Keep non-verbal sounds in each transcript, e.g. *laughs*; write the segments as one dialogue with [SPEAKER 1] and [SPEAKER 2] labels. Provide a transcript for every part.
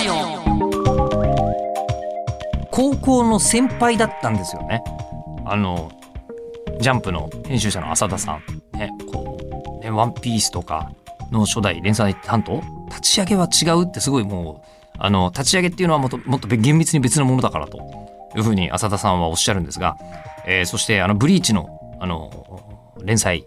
[SPEAKER 1] ジオ。高校の先輩だったんですよね。あのジャンプの編集者の浅田さん。ねこうねワンピースとかの初代連載担当？立ち上げは違うってすごいもうあの立ち上げっていうのはもっともっと厳密に別のものだからというふうに浅田さんはおっしゃるんですが、えーそしてあのブリーチのあの連載。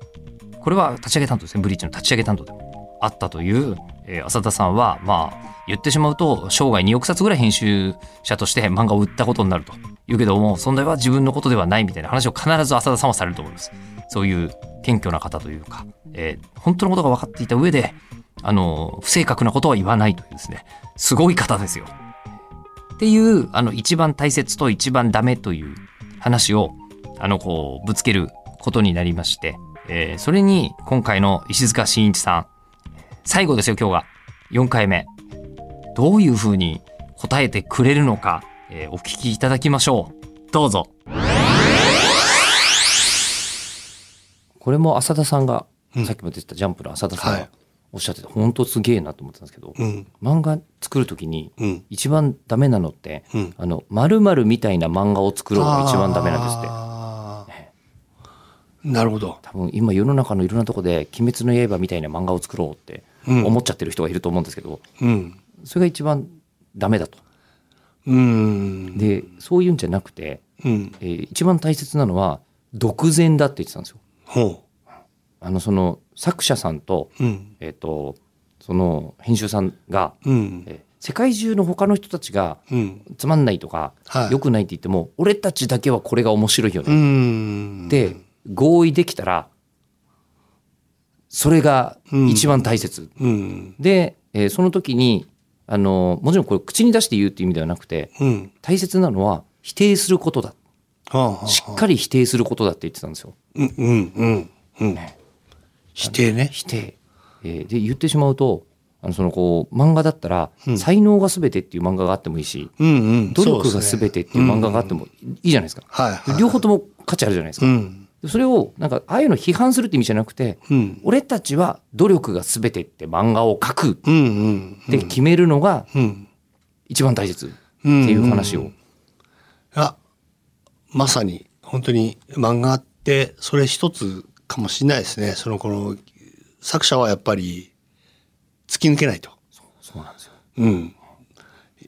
[SPEAKER 1] これは立ち上げ担当ですね。ブリーチの立ち上げ担当でも。あったという、えー浅田さんはまあ言ってしまうと生涯2億冊ぐらい編集者として漫画を売ったことになると言うけどもそれは自分のことではないみたいな話を必ず浅田さんはされると思います。そういう謙虚な方というか、えー本当のことが分かっていた上であの不正確なことは言わないというですね。すごい方ですよ。っていうあの一番大切と一番ダメという話をあのこうぶつけることになりまして、えーそれに今回の石塚真一さん最後ですよ今日が4回目。どういうふうに答えてくれるのか、えーお聞きいただきましょう。どうぞ。これも浅田さんが、
[SPEAKER 2] うん。
[SPEAKER 1] さっきも出てたジャンプの浅田さんが
[SPEAKER 2] はい。
[SPEAKER 1] おっしゃってて、本当すげえなと思ってたんですけど、
[SPEAKER 2] うん。
[SPEAKER 1] 漫画作る時に
[SPEAKER 2] うん。
[SPEAKER 1] 一番ダメなのって
[SPEAKER 2] うん。
[SPEAKER 1] あの〇〇みたいな漫画を作ろうが一番ダメなんですって。
[SPEAKER 2] なるほど。
[SPEAKER 1] 多分今世の中のいろんなとこで「鬼滅の刃」みたいな漫画を作ろうって
[SPEAKER 2] うん
[SPEAKER 1] 思っちゃってる人がいると思うんですけど、
[SPEAKER 2] うん。
[SPEAKER 1] それが一番ダメだと。
[SPEAKER 2] うん。
[SPEAKER 1] でそういうんじゃなくて、
[SPEAKER 2] うん。
[SPEAKER 1] えー一番大切なのは独善だって言ってたんですよ。
[SPEAKER 2] ほ
[SPEAKER 1] あのその作者さんと,、
[SPEAKER 2] う。うん。
[SPEAKER 1] えー、とその編集さんが、
[SPEAKER 2] うん。
[SPEAKER 1] えー世界中の他の人たちが
[SPEAKER 2] うん。
[SPEAKER 1] つまんないとか、
[SPEAKER 2] はい
[SPEAKER 1] 良くないって言っても俺たちだけはこれが面白いよ
[SPEAKER 2] う
[SPEAKER 1] ね、
[SPEAKER 2] ん。
[SPEAKER 1] で合意できたらそれが一番大切、
[SPEAKER 2] うん。
[SPEAKER 1] で、えーその時にあのもちろんこれ口に出して言うっていう意味ではなくて
[SPEAKER 2] うん。
[SPEAKER 1] 大切なのは否定することだ
[SPEAKER 2] はあはあ
[SPEAKER 1] しっかり否定することだって言ってたんですよ
[SPEAKER 2] うん。うん。うん。うん。否定ね。
[SPEAKER 1] 否定、えーで言ってしまうとあのそのこう漫画だったら、
[SPEAKER 2] うん
[SPEAKER 1] 才能が全てっていう漫画があってもいいし
[SPEAKER 2] うん。うん。
[SPEAKER 1] 努力が全てっていう漫画があってもいいじゃないですか、
[SPEAKER 2] はいはい。
[SPEAKER 1] 両方とも価値あるじゃないですか、
[SPEAKER 2] うん。
[SPEAKER 1] それをなんかああいうの批判するって意味じゃなくて
[SPEAKER 2] うん。
[SPEAKER 1] 俺たちは努力が全てって漫画を描くっ
[SPEAKER 2] うん。うん。
[SPEAKER 1] て決めるのが
[SPEAKER 2] うん。
[SPEAKER 1] 一番大切っていう話を、
[SPEAKER 2] あまさに本当に漫画ってそれ一つかもしれないですねそのこの作者はやっぱり突き抜けないと、
[SPEAKER 1] そうなんですよ
[SPEAKER 2] うん、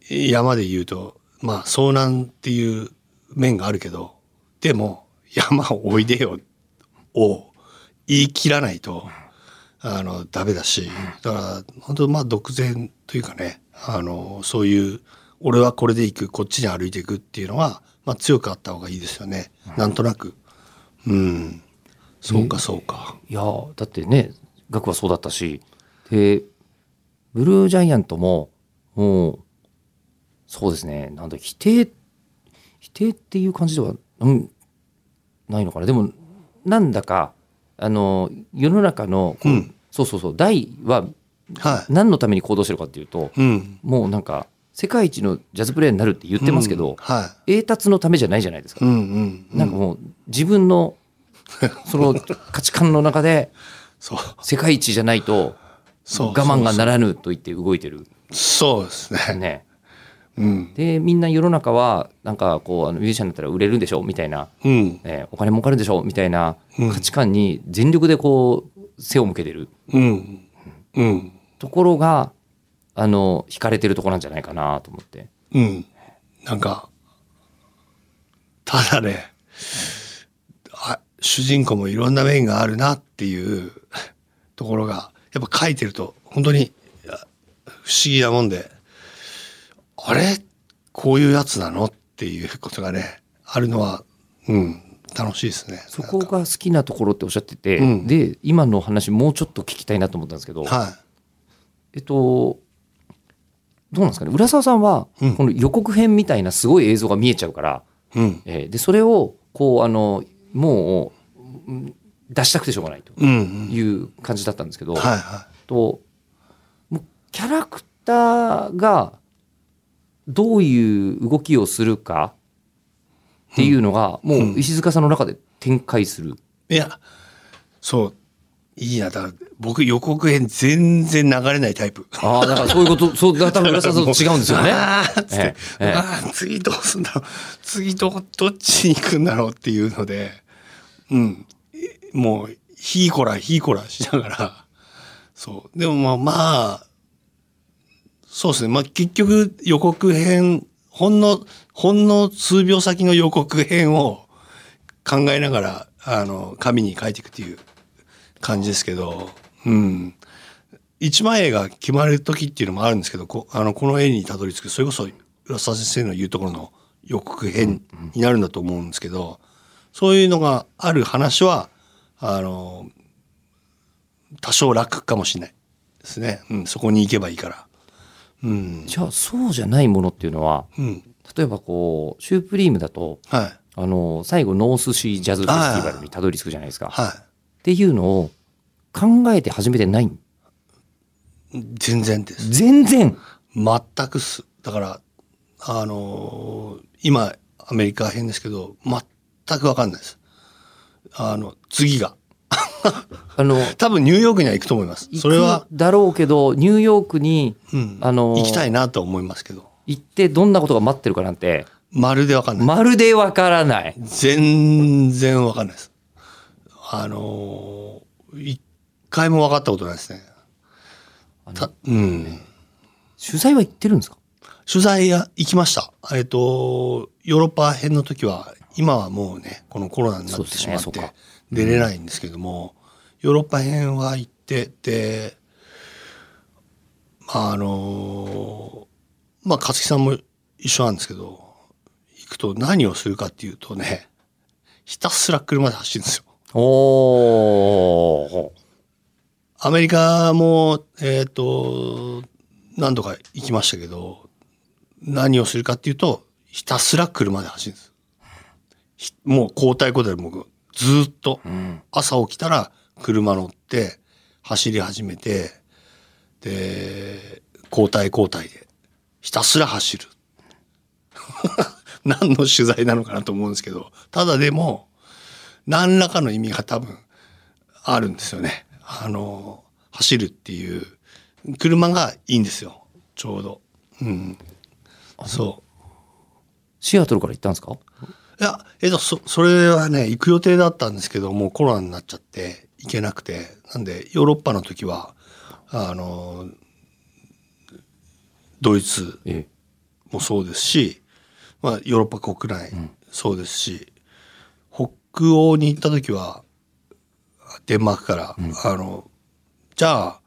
[SPEAKER 2] 山で言うとまあ遭難っていう面があるけどでも山をおいでよ。を言い切らないとあのダメだし。だから本当まあ独善というかね。あのそういう俺はこれで行くこっちに歩いていくっていうのは、まあ、強くあった方がいいですよね、なんとなく。うん。そうかそうか。
[SPEAKER 1] いやーだってね額はそうだったし。でブルージャイアントももうそうですね。なんだ否定否定っていう感じでは、うん、ないのかな。でもなんだかあの世の中のこう、
[SPEAKER 2] うん。
[SPEAKER 1] そうそうそう大は
[SPEAKER 2] は
[SPEAKER 1] 何のために行動してるかっていうと
[SPEAKER 2] いうん。
[SPEAKER 1] もうなんか世界一のジャズプレイヤーになるって言ってますけど、
[SPEAKER 2] うん。は
[SPEAKER 1] 栄達のためじゃないじゃないですか。
[SPEAKER 2] い、うんうん。
[SPEAKER 1] なんかもう自分の *laughs* その価値観の中で世界一じゃないと我慢がならぬと言って動いてる。
[SPEAKER 2] そうですね。
[SPEAKER 1] ね。
[SPEAKER 2] うん。
[SPEAKER 1] でみんな世の中はなんかこうあのミュージシャンだったら売れるんでしょみたいな、
[SPEAKER 2] うん。
[SPEAKER 1] ね、お金儲かるんでしょみたいな
[SPEAKER 2] うん。
[SPEAKER 1] 価値観に全力でこう背を向けてる。
[SPEAKER 2] うん。うん。
[SPEAKER 1] ところがあの惹かれてるところなんじゃないかなと思って。
[SPEAKER 2] うん。なんか、ただね、あ主人公もいろんな面があるなっていう *laughs* ところが、やっぱ書いてると、本当に不思議なもんで、あれ？こういうやつなの？っていうことがね、あるのは、うん、楽しいですね。
[SPEAKER 1] そこが好きなところっておっしゃってて、
[SPEAKER 2] うん
[SPEAKER 1] で今の話もうちょっと聞きたいなと思ったんですけど、
[SPEAKER 2] は
[SPEAKER 1] えっとどうなんですかね？浦沢さんは、
[SPEAKER 2] うん
[SPEAKER 1] この予告編みたいなすごい映像が見えちゃうから、
[SPEAKER 2] い。うん。
[SPEAKER 1] えーでそれをこうあのもううん出したくてしょうがないと
[SPEAKER 2] うん、うん。
[SPEAKER 1] いう感じだったんですけど、
[SPEAKER 2] はいは
[SPEAKER 1] ともうキャラクターがどういう動きをするかっていうのが、もう石塚さんの中で展開する。
[SPEAKER 2] い。いや、そう。いいな。だ僕予告編全然流れないタイプ。
[SPEAKER 1] ああ、だからそういうこと、*laughs* そう、だから多分浦沢さんと違うんですよね。
[SPEAKER 2] あーっつって、
[SPEAKER 1] ええええ
[SPEAKER 2] あー次どうすんだろう。次ど、どっちに行くんだろうっていうので、うん。もう、ひーこらひーこらしながら、そう。でもまあ、まあ、そうですね。まあ結局予告編、ほんの、ほんの数秒先の予告編を考えながら、あの、紙に書いていくっていう感じですけど、うん。一枚絵が決まる時っていうのもあるんですけど、こあのこの絵にたどり着く、それこそ浦沢先生の言うところの予告編になるんだと思うんですけど、そういうのがある話は、あの、多少楽かもしれないですね。うん、そこに行けばいいから。うん。
[SPEAKER 1] じゃあ、そうじゃないものっていうのは、
[SPEAKER 2] うん。
[SPEAKER 1] 例えばこう、シュープリームだと、
[SPEAKER 2] はい。
[SPEAKER 1] あの、最後、ノースシージャズフェスティバルにたどり着くじゃないですか。っ
[SPEAKER 2] は
[SPEAKER 1] ていうのを考えて始めてない
[SPEAKER 2] い。全然です。
[SPEAKER 1] 全然
[SPEAKER 2] 全くっす。だから、あのー今、アメリカ編ですけど、全くわかんないです。あの、次が。*laughs*
[SPEAKER 1] あの、
[SPEAKER 2] 多分ニューヨークには行くと思います。それは
[SPEAKER 1] だろうけど、ニューヨークに
[SPEAKER 2] うん、
[SPEAKER 1] あのー
[SPEAKER 2] 行きたいなと思いますけど、
[SPEAKER 1] 行ってどんなことが待ってるかなんて、
[SPEAKER 2] まるでわかんない。
[SPEAKER 1] まるでわからない。
[SPEAKER 2] 全然わかんないです。あのー一回も分かったことないですね。たうん。
[SPEAKER 1] 取材は行ってるんですか？
[SPEAKER 2] 取材や行きました。えっと、ヨーロッパ編の時は、今はもうね、このコロナになってしまって
[SPEAKER 1] ねそうか、
[SPEAKER 2] 出れないんですけども、ヨーロッパ編は行ってて、まああのまあ勝木さんも一緒なんですけど、行くと何をするかっていうとね、ひたすら車で走るんですよ。
[SPEAKER 1] おー。
[SPEAKER 2] アメリカも、えっ、と、何度か行きましたけど、何をするかっていうと、ひたすら車で走るんです。ひもう交代交代で僕、ずーっと、
[SPEAKER 1] うん。
[SPEAKER 2] 朝起きたら車乗って、走り始めて、で、交代交代で、ひたすら走る。*laughs* 何の取材なのかなと思うんですけど、ただでも、何らかの意味が多分あるんですよね。あの、走るっていう、車がいいんですよ。ちょうど。うん。そう。
[SPEAKER 1] シアトルから行ったんですか？
[SPEAKER 2] いや、えっと、そ、それはね、行く予定だったんですけど、もうコロナになっちゃって、行けなくて。なんで、ヨーロッパの時は、あの、ドイツ
[SPEAKER 1] ええ。
[SPEAKER 2] もそうですし、まあ、ヨーロッパ国内、そうですし、北欧に行った時は、デンマークから、あの、じゃあ、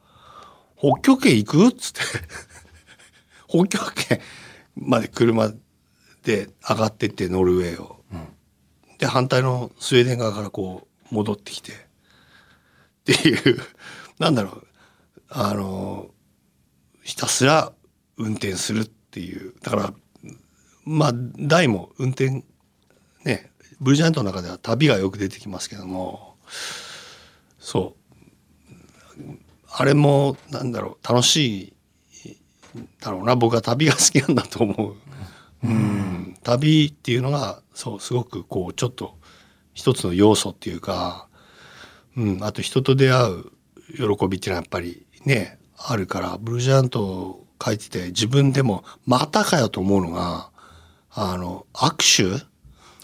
[SPEAKER 2] 北極圏行く？っつって、北極圏まで車で上がってってノルウェーを。で、反対のスウェーデン側からこう戻ってきて、っていう、なんだろう、あの、ひたすら運転するっていう。だから、まあ、大も運転、ね、ブルージャイアントの中では旅がよく出てきますけども、そう。あれも、なんだろう、楽しいだろうな。僕は旅が好きなんだと思う。うん。旅っていうのが、そう、すごくこう、ちょっと一つの要素っていうか、うん、あと人と出会う喜びっていうのはやっぱりね、あるから、ブルージャイアントを書いてて自分でもまたかよと思うのが、あの、握手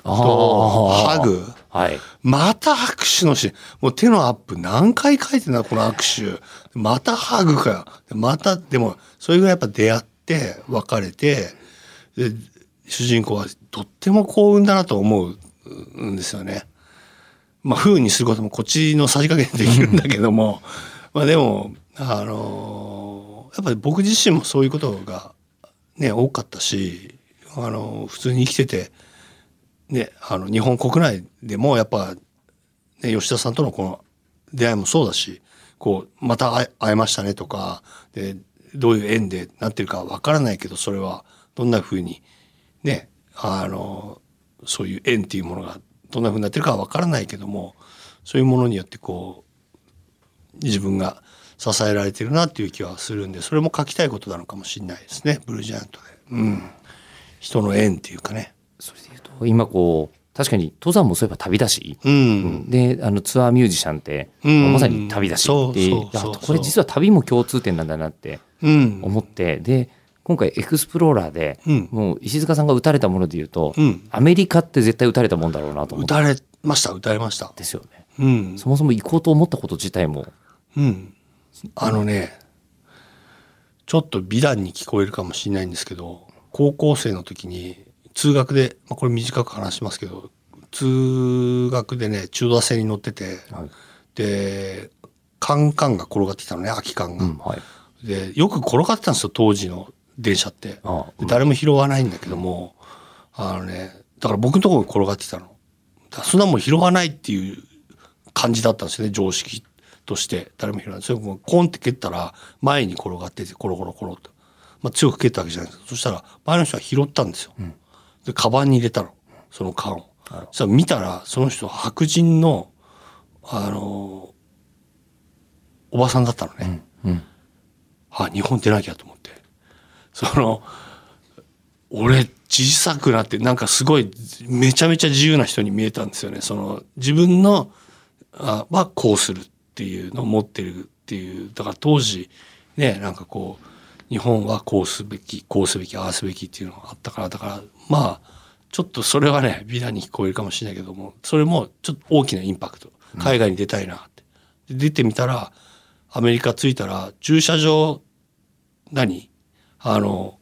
[SPEAKER 2] とハグ。
[SPEAKER 1] はい。
[SPEAKER 2] また握手のし、もう手のアップ何回書いてんだ、この握手。またハグかよ。また、でも、それぐらいやっぱ出会って、別れて、で、主人公はとっても幸運だなと思うんですよね。まあ、風にすることもこっちのさじ加減できるんだけども、*laughs* まあでも、あのやっぱり僕自身もそういうことがね、多かったし、あの普通に生きてて、ね、あの日本国内でもやっぱ、ね、吉田さんとのこの出会いもそうだしこうまた会えましたねとかでどういう縁でなってるかわからないけどそれはどんなふうにねあのそういう縁っていうものがどんなふうになってるかはわからないけどもそういうものによってこう自分が支えられてるなっていう気はするんでそれも書きたいことなのかもしれないですねブルージャイアントで。うん、人の縁っていうかね。
[SPEAKER 1] それで言うと、今こう、確かに登山もそういえば旅だし、
[SPEAKER 2] うん。
[SPEAKER 1] であのツアーミュージシャンって、
[SPEAKER 2] うん
[SPEAKER 1] まさに旅だしってこれ実は旅も共通点なんだなって
[SPEAKER 2] うん。
[SPEAKER 1] 思ってで今回エクスプローラーで、
[SPEAKER 2] うん
[SPEAKER 1] もう石塚さんが打たれたもので言うと、
[SPEAKER 2] うん。
[SPEAKER 1] アメリカって絶対打たれたもんだろうなと思って
[SPEAKER 2] 歌れました、歌れました。
[SPEAKER 1] ですよね。
[SPEAKER 2] うん。
[SPEAKER 1] そもそも行こうと思ったこと自体も
[SPEAKER 2] うん。あのね、ちょっと美談に聞こえるかもしれないんですけど、高校生の時に通学で、まあ、これ短く話しますけど、通学でね、中田線に乗ってて、
[SPEAKER 1] はい
[SPEAKER 2] で、カンカンが転がってきたのね、空き缶が。
[SPEAKER 1] うんはい
[SPEAKER 2] で、よく転がってたんですよ、当時の電車って。
[SPEAKER 1] ああ
[SPEAKER 2] で誰も拾わないんだけども、あのね、だから僕のところに転がってきたの。そんなもん拾わないっていう感じだったんですよね、常識として。誰も拾わない。それもコンって蹴ったら、前に転がってて、コロコロコロと。まあ強く蹴ったわけじゃないですそしたら、前の人は拾ったんですよ。で、カバンに入れたの。その缶を。そ見たら、その人は白人の、あの、おばさんだったのね。
[SPEAKER 1] うん
[SPEAKER 2] あ、日本出なきゃと思って。その、俺、小さくなって、なんかすごい、めちゃめちゃ自由な人に見えたんですよね。その、自分の、あはこうするっていうのを持ってるっていう。だから当時、ね、なんかこう、日本はこうすべき、こうすべき、ああすべきっていうのがあったから、だから、まあ、ちょっとそれはね、美談に聞こえるかもしれないけども、それもちょっと大きなインパクト。海外に出たいなって。で出てみたら、アメリカ着いたら、駐車場、何？あの、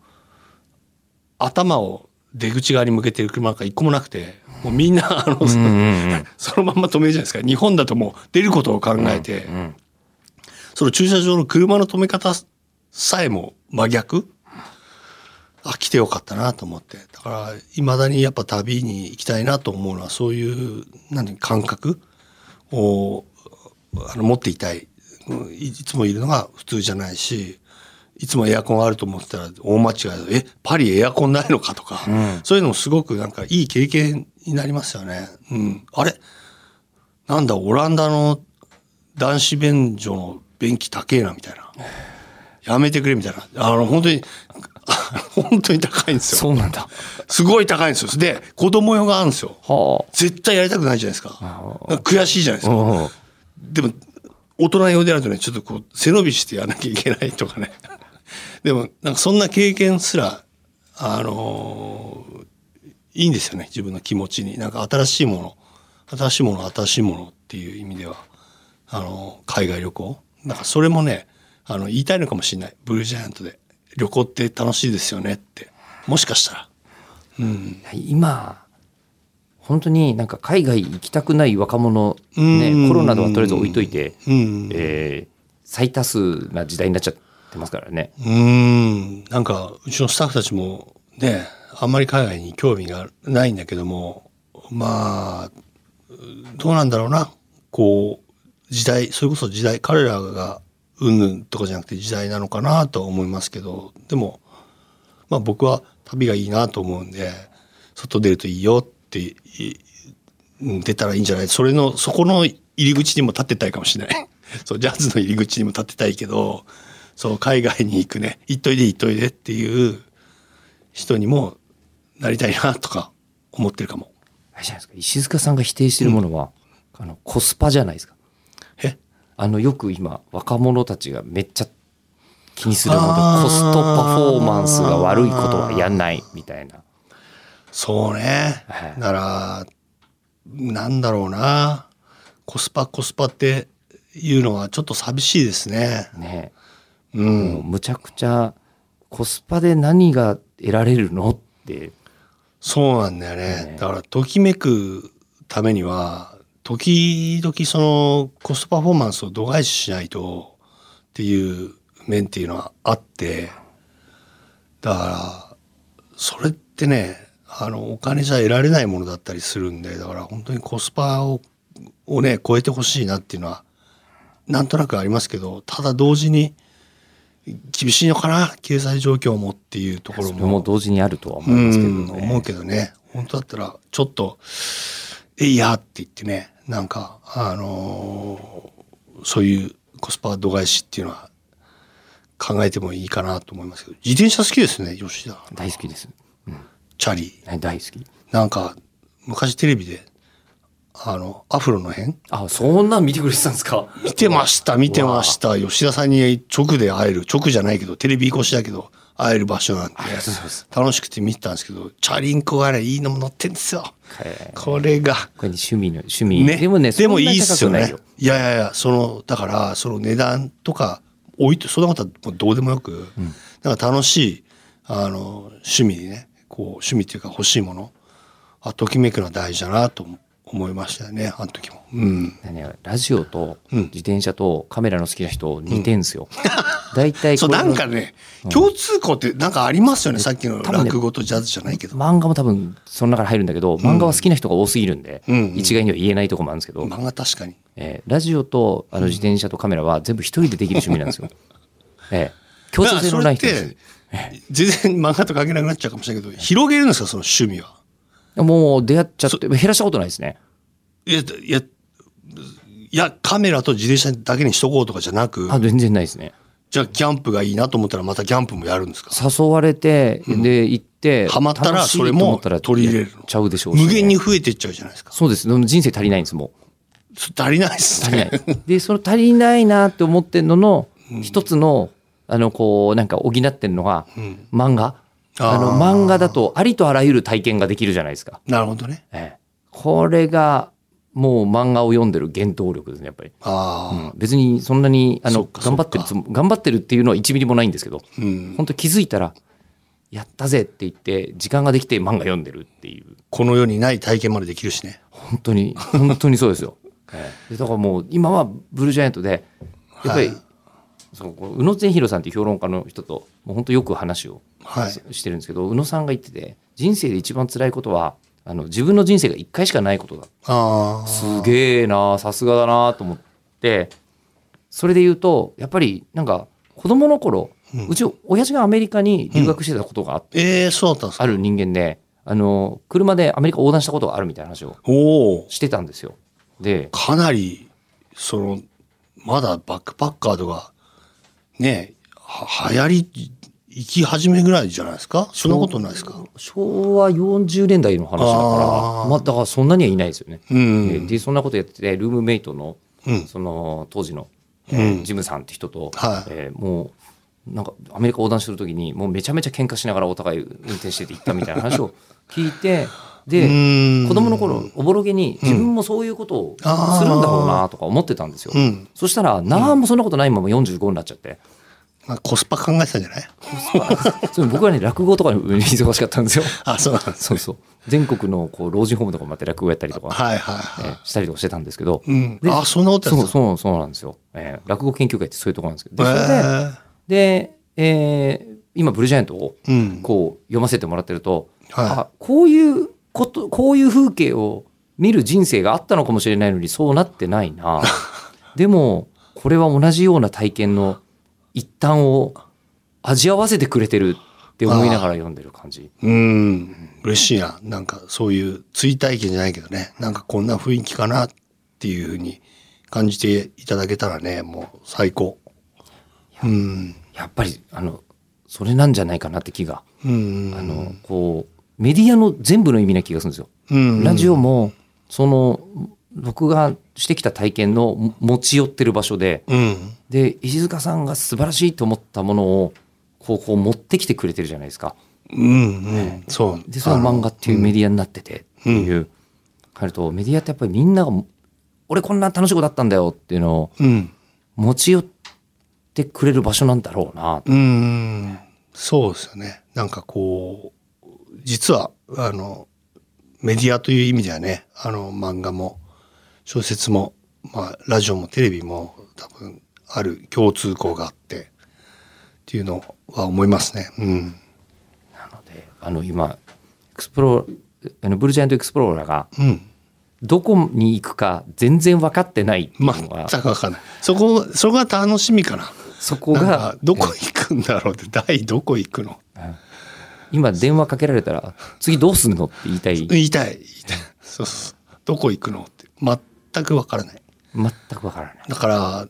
[SPEAKER 2] 頭を出口側に向けてる車なんか一個もなくて、もうみんな、あの、
[SPEAKER 1] うんうん *laughs*
[SPEAKER 2] そのまんま止めるじゃないですか。日本だともう出ることを考えて、
[SPEAKER 1] うん
[SPEAKER 2] その駐車場の車の止め方さえも真逆？あ、来てよかったなと思って。だから、未だにやっぱ旅に行きたいなと思うのは、そういう、何、感覚？を、あの、持っていたい。うんいいつもいるのが普通じゃないし、いつもエアコンあると思ってたら大間違いだ。え、パリエアコンないのかとか、
[SPEAKER 1] うん
[SPEAKER 2] そういうのもすごくなんかいい経験になりますよね。うん。あれ？なんだ、オランダの男子便所の便器高えな、みたいな。やめてくれ、みたいな。あの、本当に、*laughs* 本当に高いんですよ。
[SPEAKER 1] そうなんだ。
[SPEAKER 2] すごい高いんですよ。で、子供用があるんですよ。
[SPEAKER 1] は
[SPEAKER 2] 絶対やりたくないじゃないですか。か悔しいじゃないです
[SPEAKER 1] あ。
[SPEAKER 2] か。
[SPEAKER 1] うん
[SPEAKER 2] でも、大人用であるとね、ちょっとこう、背伸びしてやらなきゃいけないとかね。でも、なんかそんな経験すら、あのーいいんですよね、自分の気持ちに。なんか新しいもの、新しいもの、新しいものっていう意味では、あのー海外旅行。なんかそれもね、あの、言いたいのかもしれない。ブルージャイアントで。旅行って楽しいですよねって。もしかしたら。うん。
[SPEAKER 1] 今本当になんか海外行きたくない若者、
[SPEAKER 2] うん
[SPEAKER 1] ね、コロナではとりあえず置いといて、
[SPEAKER 2] うん。
[SPEAKER 1] えー最多数な時代になっちゃってますからね。
[SPEAKER 2] うん。なんか、うちのスタッフたちもね、あんまり海外に興味がないんだけども、まあ、どうなんだろうな。こう、時代、それこそ時代、彼らがうんぬんとかじゃなくて時代なのかなとは思いますけど、でも、まあ僕は旅がいいなと思うんで、外出るといいよって、出たらいいんじゃない？それの、そこの入り口にも立ってたいかもしれない。*laughs* そう、ジャズの入り口にも立ってたいけど、そう、海外に行くね、行っといで行っといでっていう人にもなりたいなとか思ってるかも。
[SPEAKER 1] あれじゃないですか石塚さんが否定してるものは、あのコスパじゃないですか。
[SPEAKER 2] え？
[SPEAKER 1] あのよく今若者たちがめっちゃ気にするのでコストパフォーマンスが悪いことはやんないみたいな。
[SPEAKER 2] そうね。
[SPEAKER 1] はい
[SPEAKER 2] なら、なんだろうな。コスパコスパっていうのはちょっと寂しいですね。
[SPEAKER 1] ね、
[SPEAKER 2] う。
[SPEAKER 1] んむちゃくちゃコスパで何が得られるのって
[SPEAKER 2] そうなんだよね。
[SPEAKER 1] ね
[SPEAKER 2] だから、ときめくためには、時々そのコストパフォーマンスを度外視しないとっていう面っていうのはあって、だから、それってね、あの、お金じゃ得られないものだったりするんで、だから本当にコスパを、をね、超えてほしいなっていうのは、なんとなくありますけど、ただ同時に、厳しいのかな？経済状況もっていうところ
[SPEAKER 1] それも同時にあるとは思
[SPEAKER 2] う
[SPEAKER 1] いますけど
[SPEAKER 2] ん、
[SPEAKER 1] ね。
[SPEAKER 2] 思うけどね。本当だったら、ちょっと、えいやって言ってね、なんか、あのーそういうコスパ度外視っていうのは考えてもいいかなと思いますけど、自転車好きですね、吉田。
[SPEAKER 1] 大好きです。うん
[SPEAKER 2] チャリ。
[SPEAKER 1] はい大好き。
[SPEAKER 2] なんか、昔テレビで、あの、アフロの辺？
[SPEAKER 1] あ、そんなん見てくれてたんですか？
[SPEAKER 2] 見てました、見てました。吉田さんに直で会える、直じゃないけど、テレビ越しだけど、会える場所なんで楽しくて見てたんですけど、チャリンコがね、いいのも乗ってんですよ。これが。
[SPEAKER 1] これ趣味の、趣味。
[SPEAKER 2] ね。
[SPEAKER 1] でもね、
[SPEAKER 2] でもいいっ
[SPEAKER 1] そ
[SPEAKER 2] すよね
[SPEAKER 1] い。
[SPEAKER 2] いやいやいや、その、だから、その値段とか、置いて、そんなことはどうでもよく、だから楽しい、あの、趣味にね、こう、趣味っていうか欲しいもの、あ、ときめくのは大事だなと思いましたよね、あの時も。うん。
[SPEAKER 1] ねラジオと
[SPEAKER 2] うん
[SPEAKER 1] 自転車とカメラの好きな人似てんすよ。大体
[SPEAKER 2] そう、なんかね、共通項ってなんかありますよね、さっきの落語とジャズじゃないけど。
[SPEAKER 1] 漫画も多分その中に入るんだけど、漫画は好きな人が多すぎるんで、
[SPEAKER 2] うん
[SPEAKER 1] 一概には言えないところもあるんですけど、
[SPEAKER 2] 漫画確かに。
[SPEAKER 1] えーラジオとあの自転車とカメラは全部一人でできる趣味なんですよ。*laughs* えー共通性のない人です。
[SPEAKER 2] 全然漫画と関係なくなっちゃうかもしれないけど、広げるんですか、その趣味は？
[SPEAKER 1] もう出会っちゃって、減らしたことないですね。
[SPEAKER 2] いや、いや、いや、カメラと自転車だけにしとこうとかじゃなく、
[SPEAKER 1] あ、全然ないですね。
[SPEAKER 2] じゃあキャンプがいいなと思ったらまたキャンプもやるんですか？
[SPEAKER 1] 誘われて、で、行って、
[SPEAKER 2] ハマったらそれも取り入れる
[SPEAKER 1] ちゃうでしょうしね
[SPEAKER 2] 無限に増えていっちゃうじゃないですか。
[SPEAKER 1] そうです。人生足りないんです、もう。
[SPEAKER 2] 足りないですね
[SPEAKER 1] い。。で、その足りないなって思ってんのの、一つの、あの、こう、なんか補ってんのが、
[SPEAKER 2] ん
[SPEAKER 1] 漫画。
[SPEAKER 2] あ
[SPEAKER 1] の、漫画だとありとあらゆる体験ができるじゃないですか。
[SPEAKER 2] なるほどね。
[SPEAKER 1] ええこれが、もう漫画を読んでる原動力ですね、やっぱり。
[SPEAKER 2] ああ、
[SPEAKER 1] うん別にそんなに、あの、頑張ってる頑張ってるっていうのは1ミリもないんですけど、
[SPEAKER 2] うん。
[SPEAKER 1] 本当気づいたら、やったぜって言って、時間ができて漫画読んでるっていう。
[SPEAKER 2] この世にない体験までできるしね。
[SPEAKER 1] 本当に、本当にそうですよ。*laughs* ええでだからもう、今はブルージャイアントで、やっぱり、
[SPEAKER 2] はい
[SPEAKER 1] そう宇野善弘さんっていう評論家の人と、もう本当よく話を
[SPEAKER 2] はい
[SPEAKER 1] ししてるんですけど、宇野さんが言ってて、人生で一番辛いことは、あの自分の人生が一回しかないことだ。
[SPEAKER 2] ああ。
[SPEAKER 1] すげえな、さすがだなと思って、それで言うと、やっぱりなんか、子供の頃、うち、親父がアメリカに留学してたことがあ,、
[SPEAKER 2] ええそうだ。
[SPEAKER 1] ある人間で、あの、車でアメリカ横断したことがあるみたいな話を。してたんですよ。で、
[SPEAKER 2] かなり、その、まだバックパッカーとか、ね、は流行り、行き始めぐらいじゃないですか？そんなことないですか？
[SPEAKER 1] 昭和40年代の話だから、まあ、だからそんなにはいないですよね。
[SPEAKER 2] うん。
[SPEAKER 1] でで、そんなことやってて、ルームメイトの、
[SPEAKER 2] うん
[SPEAKER 1] その、当時の、えー
[SPEAKER 2] うん
[SPEAKER 1] ジムさんって人と、
[SPEAKER 2] はい
[SPEAKER 1] えーもう、なんか、アメリカ横断してる時に、もうめちゃめちゃ喧嘩しながらお互い運転してて行ったみたいな話を *laughs* 聞いて、で、
[SPEAKER 2] うん
[SPEAKER 1] 子供の頃、おぼろげに自分もそういうことをするんだろうなとか思ってたんですよ。
[SPEAKER 2] うん。
[SPEAKER 1] そしたら、なんもそんなことないまま45になっちゃって。
[SPEAKER 2] まあ、コスパ考えてたんじゃない？*laughs*
[SPEAKER 1] それ僕はね、落語とかに忙しかったんですよ。*laughs*
[SPEAKER 2] あ、そうなんです。
[SPEAKER 1] そうそう。全国のこう老人ホームとかもあって落語やったりとか、
[SPEAKER 2] はいはいはい。
[SPEAKER 1] えーしたりとかしてたんですけど、
[SPEAKER 2] うん。
[SPEAKER 1] で
[SPEAKER 2] あ、そんなこと
[SPEAKER 1] そうそうそうなんですよ、えー落語研究会ってそういうところなんですけど、で
[SPEAKER 2] え
[SPEAKER 1] でえー今、ブルージャイアントを。こう読ませてもらってると、
[SPEAKER 2] はい
[SPEAKER 1] あこういうこと、こういう風景を見る人生があったのかもしれないのに、そうなってないな。*laughs* でも、これは同じような体験の一端を味わわせてくれてるって思いながら読んでる感じ。
[SPEAKER 2] うん。嬉しいな。なんかそういう追体験じゃないけどね。なんかこんな雰囲気かなっていうふうに感じていただけたらね、もう最高。うん。
[SPEAKER 1] やっぱり、あの、それなんじゃないかなって気が。
[SPEAKER 2] うん。
[SPEAKER 1] あの、こう、メディアの全部の意味な気がするんですよ。
[SPEAKER 2] うん。
[SPEAKER 1] ラジオも、その、僕がしてきた体験のも持ち寄ってる場所で、
[SPEAKER 2] うん。
[SPEAKER 1] で、石塚さんが素晴らしいと思ったものを、こう、こう持ってきてくれてるじゃないですか。
[SPEAKER 2] うん。うん。そう。
[SPEAKER 1] で、その漫画っていうメディアになっててっていう、あると、メディアってやっぱりみんなが、俺こんな楽しいことだったんだよっていうのを
[SPEAKER 2] うん。
[SPEAKER 1] 持ち寄ってくれる場所なんだろうな。
[SPEAKER 2] うん。そうですよね。なんかこう、実は、あの、メディアという意味ではね、あの、漫画も、小説も、まあ、ラジオもテレビも、多分、ある共通項があって、っていうのは思いますね。うん。
[SPEAKER 1] なので、あの、今、エクスプロあのブルージャイアントエクスプローラーが、
[SPEAKER 2] うん。
[SPEAKER 1] どこに行くか全然分かってないっていうのが、
[SPEAKER 2] 全くわかんない。そこ、そこが楽しみかな。
[SPEAKER 1] そこが
[SPEAKER 2] か、どこ行くんだろうって、第どこ行くの？
[SPEAKER 1] 今電話かけられたら、次どうすんのって言いたい。
[SPEAKER 2] 言いたい。言いたい。そうそう。どこ行くのって。全くわからない。
[SPEAKER 1] 全く分からない。
[SPEAKER 2] だから、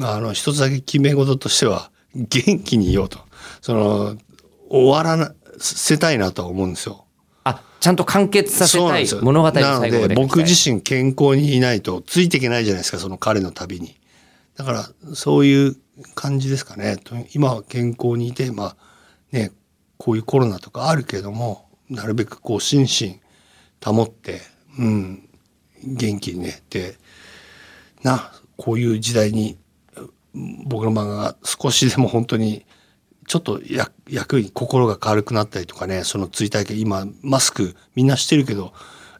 [SPEAKER 2] あの、一つだけ決め事としては、元気にいようと。その、終わらな、せたいなとは思うんですよ。
[SPEAKER 1] あ、ちゃんと完結させたい物語の最後
[SPEAKER 2] なので
[SPEAKER 1] まで。
[SPEAKER 2] 僕自身健康にいないとついていけないじゃないですかその彼の旅にだからそういう感じですかねと今は健康にいてまあねこういうコロナとかあるけどもなるべくこう心身保ってうん元気にねでなこういう時代に僕の漫画が少しでも本当にちょっとや役に心が軽くなったりとかねその追体験今マスクみんなしてるけど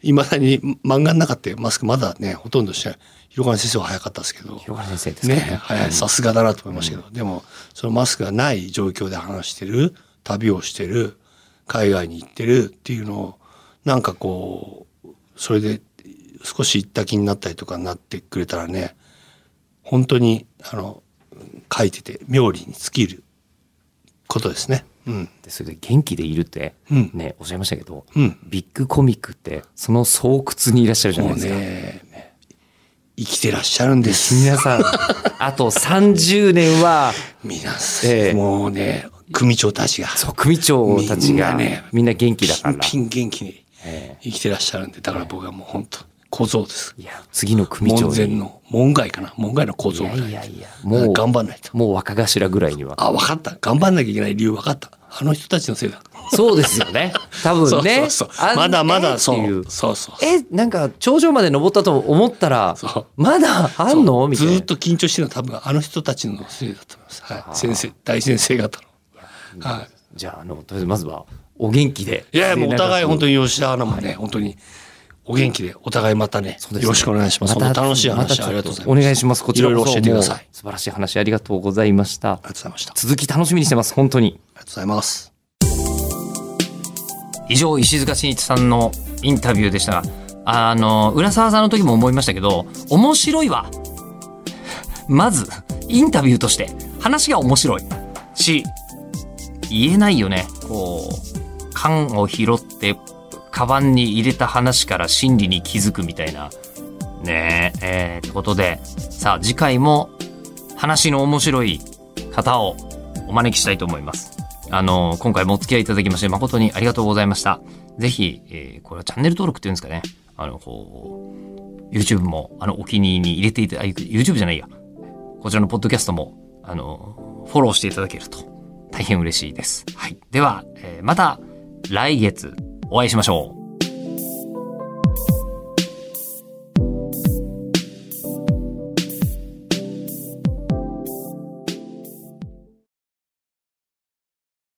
[SPEAKER 2] いまだに漫画の中ってマスクまだねほとんどしてない広金先生は早かったですけど。
[SPEAKER 1] 広川先生ですかね。
[SPEAKER 2] ね早い。さすがだなと思いましたけど、でもそのマスクがない状況で話してる旅をしてる海外に行ってるっていうのをなんかこうそれで少し行った気になったりとかになってくれたらね本当にあの書いてて妙理に尽きることですね。うん。
[SPEAKER 1] でそれで元気でいるって、
[SPEAKER 2] うん
[SPEAKER 1] ね、おっしゃいましたけど、
[SPEAKER 2] うん。
[SPEAKER 1] ビッグコミックって、その巣窟にいらっしゃるじゃな
[SPEAKER 2] も
[SPEAKER 1] いうですか。
[SPEAKER 2] ね、生きてらっしゃるんです。
[SPEAKER 1] 皆さん、*laughs* あと30年は、
[SPEAKER 2] 皆さん、
[SPEAKER 1] ええ
[SPEAKER 2] もうね、組長たちが、
[SPEAKER 1] そう、組長たちが、
[SPEAKER 2] みんなね
[SPEAKER 1] みんな元気だから。
[SPEAKER 2] ピンピン元気に
[SPEAKER 1] え
[SPEAKER 2] 生きてらっしゃるんで、だから僕はもう本当小僧です。
[SPEAKER 1] いや、次の組長
[SPEAKER 2] 門前
[SPEAKER 1] に。
[SPEAKER 2] の、門外かな？門外の小僧
[SPEAKER 1] い。やいやいや、もう、
[SPEAKER 2] 頑張んないと。
[SPEAKER 1] もう若頭ぐらいには。
[SPEAKER 2] あ、分かった。頑張んなきゃいけない理由分かった。あの人たちのせいだ。
[SPEAKER 1] そうですよね。*laughs* 多分ね。
[SPEAKER 2] そうそうまだまだ、そ
[SPEAKER 1] う
[SPEAKER 2] う。そうそう。
[SPEAKER 1] え、なんか、頂上まで登ったと思ったらまだあんの？みたいな
[SPEAKER 2] ずーっ。と緊張してるのは多分あの人たちのせいだと思います。はい。先生、大先生方の。はい。
[SPEAKER 1] じゃあ、あの、とりあえずまずは、お元気で。
[SPEAKER 2] いやいやもうお互い本当
[SPEAKER 1] に。
[SPEAKER 2] に吉田アナもね、本当にお元気でお互いまたね
[SPEAKER 1] ね
[SPEAKER 2] よろしくお願いします。
[SPEAKER 1] また
[SPEAKER 2] 楽しい話
[SPEAKER 1] ま
[SPEAKER 2] ありがとうございます。
[SPEAKER 1] お願いします。こちらこそ
[SPEAKER 2] いろいろ教えてください。
[SPEAKER 1] 素晴らしい話ありがとうございました。
[SPEAKER 2] がとうございました。あり
[SPEAKER 1] 続き楽しみにしてます。本当に。
[SPEAKER 2] がとうございます。
[SPEAKER 1] 以上、石塚真一さんのインタビューでしたが、あの、浦沢さんの時も思いましたけど、面白いわ。*laughs* まず、インタビューとして、話が面白い。し、言えないよね。こう、缶を拾って、カバンに入れた話から真理に気づくみたいな。ねえ、えー、ってことで、さあ次回も話の面白い方をお招きしたいと思います。あの、今回もお付き合いいただきまして誠にありがとうございました。ぜひ、えーこれはチャンネル登録っていうんですかね。あの、こう、YouTube も、あの、お気に入りに入れていただいて、YouTube じゃないや。こちらのポッドキャストも、あの、フォローしていただけると大変嬉しいです。はい。では、えーまた来月お会いしましょう。